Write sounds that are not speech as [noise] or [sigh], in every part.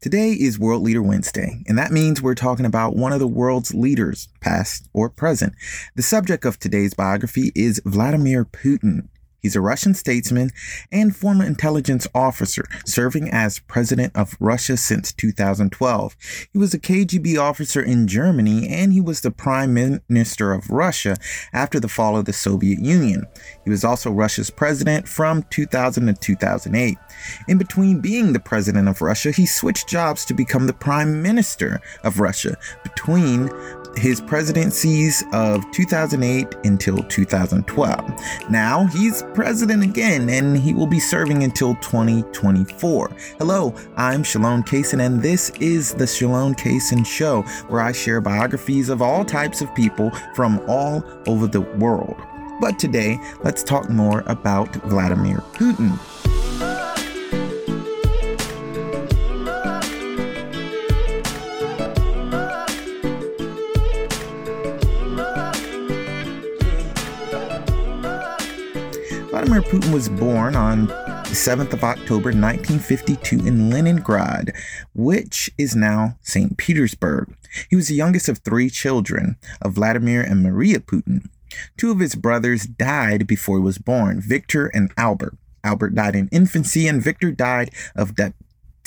Today is World Leader Wednesday, and that means we're talking about one of the world's leaders, past or present. The subject of today's biography is Vladimir Putin. He's a Russian statesman and former intelligence officer, serving as president of Russia since 2012. He was a KGB officer in Germany and he was the prime minister of Russia after the fall of the Soviet Union. He was also Russia's president from 2000 to 2008. In between being the president of Russia, he switched jobs to become the prime minister of Russia between his presidencies of 2008 until 2012. Now he's president again and he will be serving until 2024. Hello, I'm Shalone Kaysen and this is the Shalone Kaysen Show where I share biographies of all types of people from all over the world. But today, let's talk more about Vladimir Putin. Vladimir Putin was born on the 7th of October 1952 in Leningrad, which is now St. Petersburg. He was the youngest of three children of Vladimir and Maria Putin. Two of his brothers died before he was born, Victor and Albert. Albert died in infancy, and Victor died of de-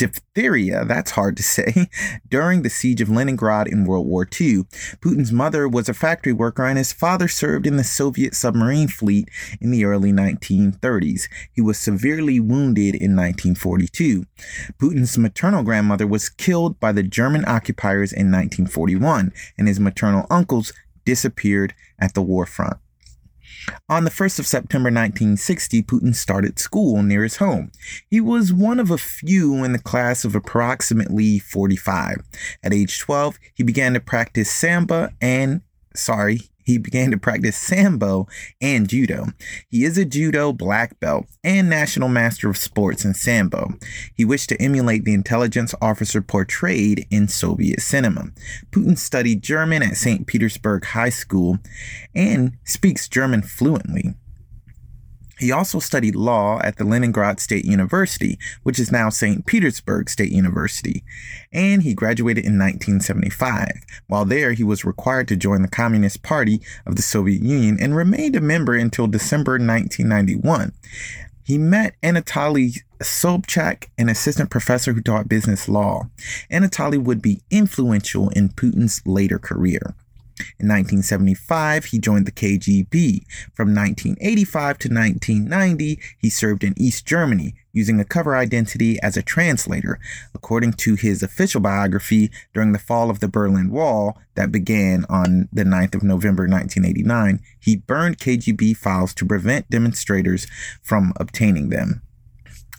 diphtheria, that's hard to say, [laughs] during the siege of Leningrad in World War II. Putin's mother was a factory worker and his father served in the Soviet submarine fleet in the early 1930s. He was severely wounded in 1942. Putin's maternal grandmother was killed by the German occupiers in 1941, and his maternal uncles disappeared at the war front. On the 1st of September 1960, Putin started school near his home. He was one of a few in the class of approximately 45. At age 12, he began to practice samba and, sorry, he began to practice Sambo and Judo. He is a Judo black belt and National Master of Sports in Sambo. He wished to emulate the intelligence officer portrayed in Soviet cinema. Putin studied German at St. Petersburg High School and speaks German fluently. He also studied law at the Leningrad State University, which is now St. Petersburg State University, and he graduated in 1975. While there, he was required to join the Communist Party of the Soviet Union and remained a member until December 1991. He met Anatoly Sobchak, an assistant professor who taught business law. Anatoly would be influential in Putin's later career. In 1975, he joined the KGB. From 1985 to 1990, he served in East Germany, using a cover identity as a translator. According to his official biography, during the fall of the Berlin Wall that began on the 9th of November 1989, he burned KGB files to prevent demonstrators from obtaining them.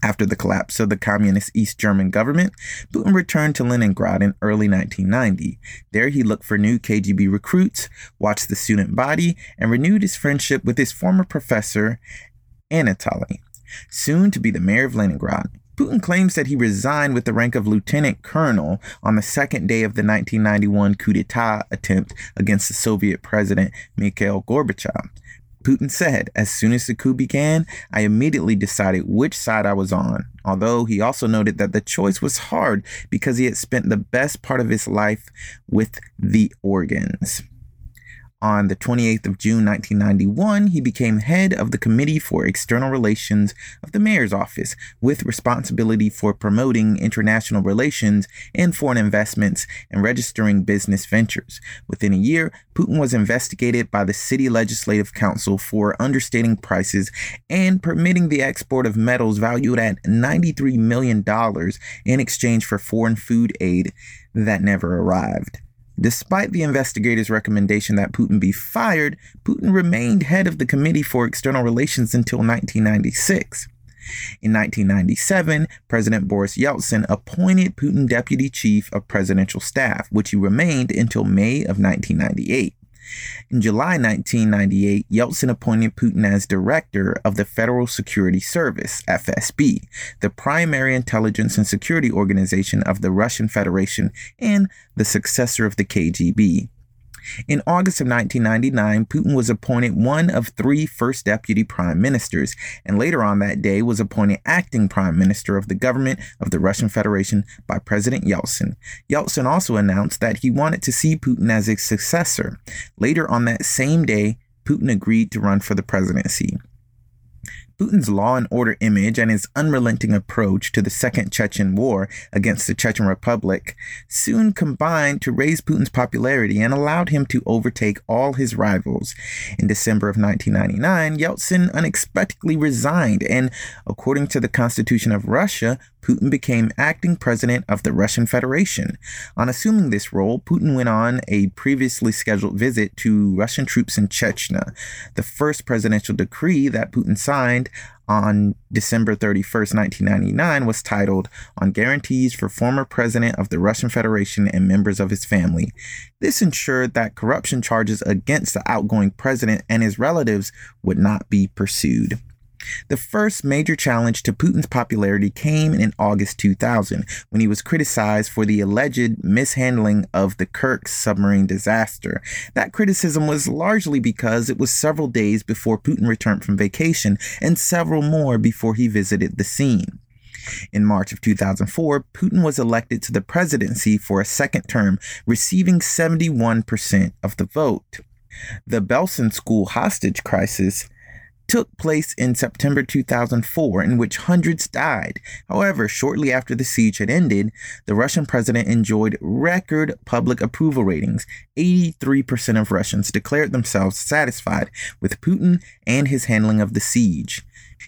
After the collapse of the communist East German government, Putin returned to Leningrad in early 1990. There, he looked for new KGB recruits, watched the student body, and renewed his friendship with his former professor, Anatoly. Soon to be the mayor of Leningrad, Putin claims that he resigned with the rank of lieutenant colonel on the second day of the 1991 coup d'etat attempt against the Soviet president Mikhail Gorbachev. Putin said, As soon as the coup began, I immediately decided which side I was on. Although he also noted that the choice was hard because he had spent the best part of his life with the organs. On the 28th of June 1991, he became head of the Committee for External Relations of the Mayor's Office, with responsibility for promoting international relations and foreign investments and registering business ventures. Within a year, Putin was investigated by the City Legislative Council for understating prices and permitting the export of metals valued at $93 million in exchange for foreign food aid that never arrived. Despite the investigators' recommendation that Putin be fired, Putin remained head of the Committee for External Relations until 1996. In 1997, President Boris Yeltsin appointed Putin deputy chief of presidential staff, which he remained until May of 1998. In July 1998, Yeltsin appointed Putin as director of the Federal Security Service, FSB, the primary intelligence and security organization of the Russian Federation and the successor of the KGB. In August of 1999, Putin was appointed one of three first deputy prime ministers, and later on that day was appointed acting prime minister of the government of the Russian Federation by President Yeltsin. Yeltsin also announced that he wanted to see Putin as his successor. Later on that same day, Putin agreed to run for the presidency. Putin's law and order image and his unrelenting approach to the Second Chechen War against the Chechen Republic soon combined to raise Putin's popularity and allowed him to overtake all his rivals. In December of 1999, Yeltsin unexpectedly resigned, and according to the Constitution of Russia, Putin became acting president of the Russian Federation. On assuming this role, Putin went on a previously scheduled visit to Russian troops in Chechnya. The first presidential decree that Putin signed on December 31st, 1999, was titled On Guarantees for Former President of the Russian Federation and Members of His Family. This ensured that corruption charges against the outgoing president and his relatives would not be pursued. The first major challenge to Putin's popularity came in August 2000 when he was criticized for the alleged mishandling of the Kursk submarine disaster. That criticism was largely because it was several days before Putin returned from vacation and several more before he visited the scene. In March of 2004, Putin was elected to the presidency for a second term, receiving 71% of the vote. The Beslan school hostage crisis took place in September 2004, in which hundreds died. However, shortly after the siege had ended, the Russian president enjoyed record public approval ratings. 83% of Russians declared themselves satisfied with Putin and his handling of the siege.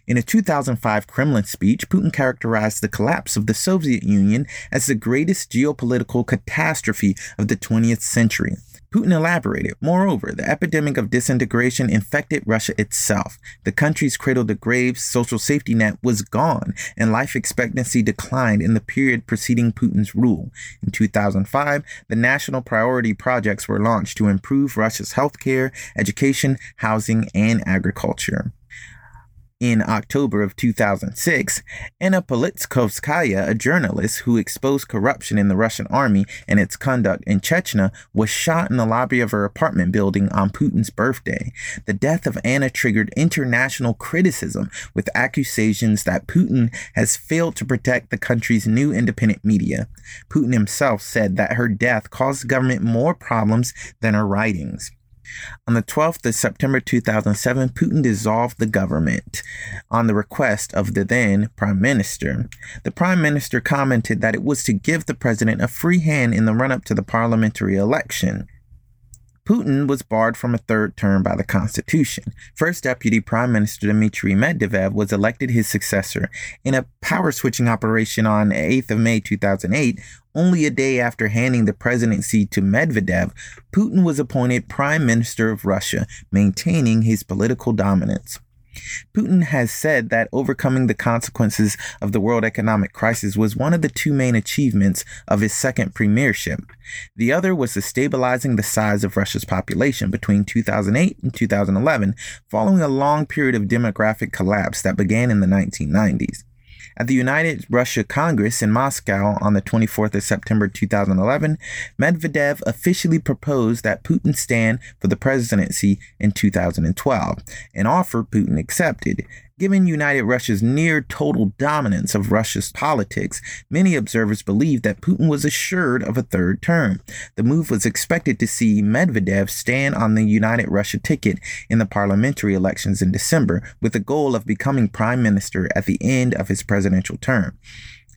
In a 2005 Kremlin speech, Putin characterized the collapse of the Soviet Union as the greatest geopolitical catastrophe of the 20th century. Putin elaborated, moreover, the epidemic of disintegration infected Russia itself. The country's cradle to grave social safety net was gone, and life expectancy declined in the period preceding Putin's rule. In 2005, the national priority projects were launched to improve Russia's healthcare, education, housing, and agriculture. In October of 2006, Anna Politkovskaya, a journalist who exposed corruption in the Russian army and its conduct in Chechnya, was shot in the lobby of her apartment building on Putin's birthday. The death of Anna triggered international criticism with accusations that Putin has failed to protect the country's new independent media. Putin himself said that her death caused the government more problems than her writings. On the 12th of September 2007, Putin dissolved the government on the request of the then prime minister. The prime minister commented that it was to give the president a free hand in the run up to the parliamentary election. Putin was barred from a third term by the Constitution. First Deputy Prime Minister Dmitry Medvedev was elected his successor in a power switching operation on 8th of May 2008. Only a day after handing the presidency to Medvedev, Putin was appointed Prime Minister of Russia, maintaining his political dominance. Putin has said that overcoming the consequences of the world economic crisis was one of the two main achievements of his second premiership. The other was the stabilizing the size of Russia's population between 2008 and 2011, following a long period of demographic collapse that began in the 1990s. At the United Russia Congress in Moscow on the 24th of September 2011, Medvedev officially proposed that Putin stand for the presidency in 2012, an offer Putin accepted. Given United Russia's near total dominance of Russia's politics, many observers believe that Putin was assured of a third term. The move was expected to see Medvedev stand on the United Russia ticket in the parliamentary elections in December, with the goal of becoming prime minister at the end of his presidential term.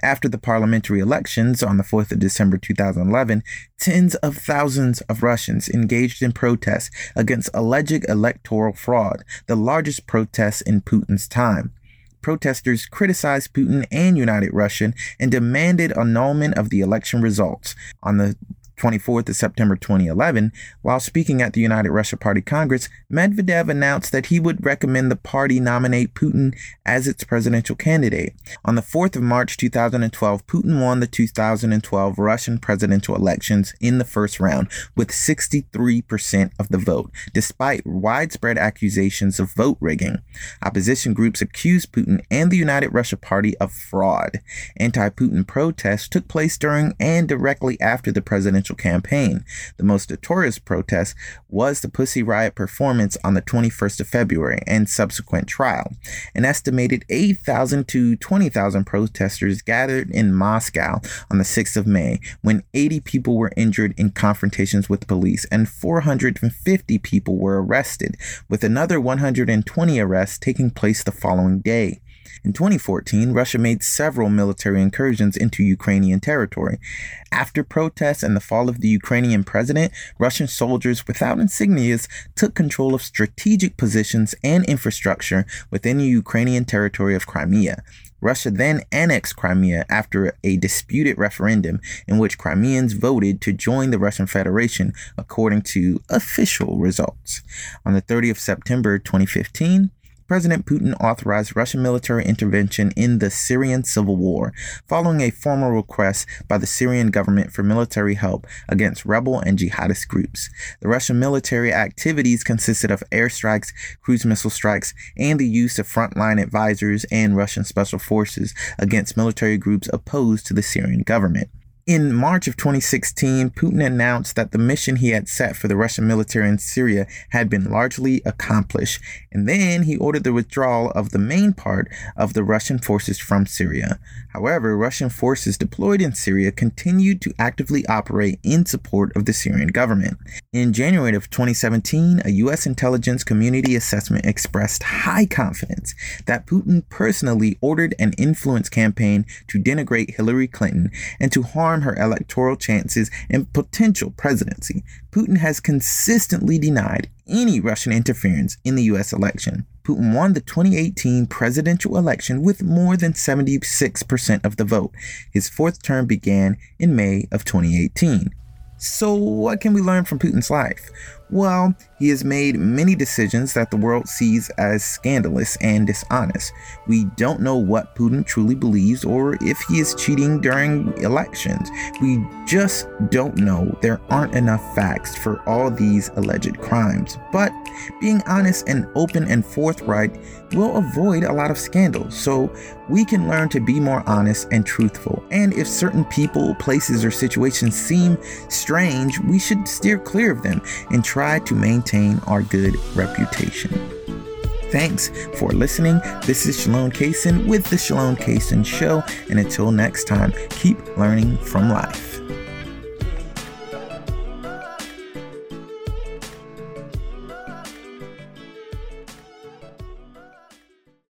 After the parliamentary elections on the 4th of December 2011, tens of thousands of Russians engaged in protests against alleged electoral fraud, the largest protests in Putin's time. Protesters criticized Putin and United Russia and demanded annulment of the election results. On the 24th of September 2011, while speaking at the United Russia Party Congress, Medvedev announced that he would recommend the party nominate Putin as its presidential candidate. On the 4th of March 2012, Putin won the 2012 Russian presidential elections in the first round with 63% of the vote, despite widespread accusations of vote rigging. Opposition groups accused Putin and the United Russia Party of fraud. Anti Putin protests took place during and directly after the presidential presidential campaign. The most notorious protest was the Pussy Riot performance on the 21st of February and subsequent trial. An estimated 8,000 to 20,000 protesters gathered in Moscow on the 6th of May when 80 people were injured in confrontations with police and 450 people were arrested, with another 120 arrests taking place the following day. In 2014, Russia made several military incursions into Ukrainian territory. After protests and the fall of the Ukrainian president, Russian soldiers without insignias took control of strategic positions and infrastructure within the Ukrainian territory of Crimea. Russia then annexed Crimea after a disputed referendum in which Crimeans voted to join the Russian Federation, according to official results. On the 30th of September 2015, President Putin authorized Russian military intervention in the Syrian civil war, following a formal request by the Syrian government for military help against rebel and jihadist groups. The Russian military activities consisted of airstrikes, cruise missile strikes, and the use of frontline advisors and Russian special forces against military groups opposed to the Syrian government. In March of 2016, Putin announced that the mission he had set for the Russian military in Syria had been largely accomplished, and then he ordered the withdrawal of the main part of the Russian forces from Syria. However, Russian forces deployed in Syria continued to actively operate in support of the Syrian government. In January of 2017, a U.S. intelligence community assessment expressed high confidence that Putin personally ordered an influence campaign to denigrate Hillary Clinton and to harm her electoral chances and potential presidency. Putin has consistently denied any Russian interference in the US election. Putin won the 2018 presidential election with more than 76% of the vote. His fourth term began in May of 2018. So, what can we learn from Putin's life? Well, he has made many decisions that the world sees as scandalous and dishonest. We don't know what Putin truly believes or if he is cheating during elections. We just don't know. There aren't enough facts for all these alleged crimes. But being honest and open and forthright will avoid a lot of scandals. So we can learn to be more honest and truthful. And if certain people, places, or situations seem strange, we should steer clear of them and try to maintain our good reputation. Thanks for listening. This is Shalone Kaysen with The Shalone Kaysen Show. And until next time, keep learning from life.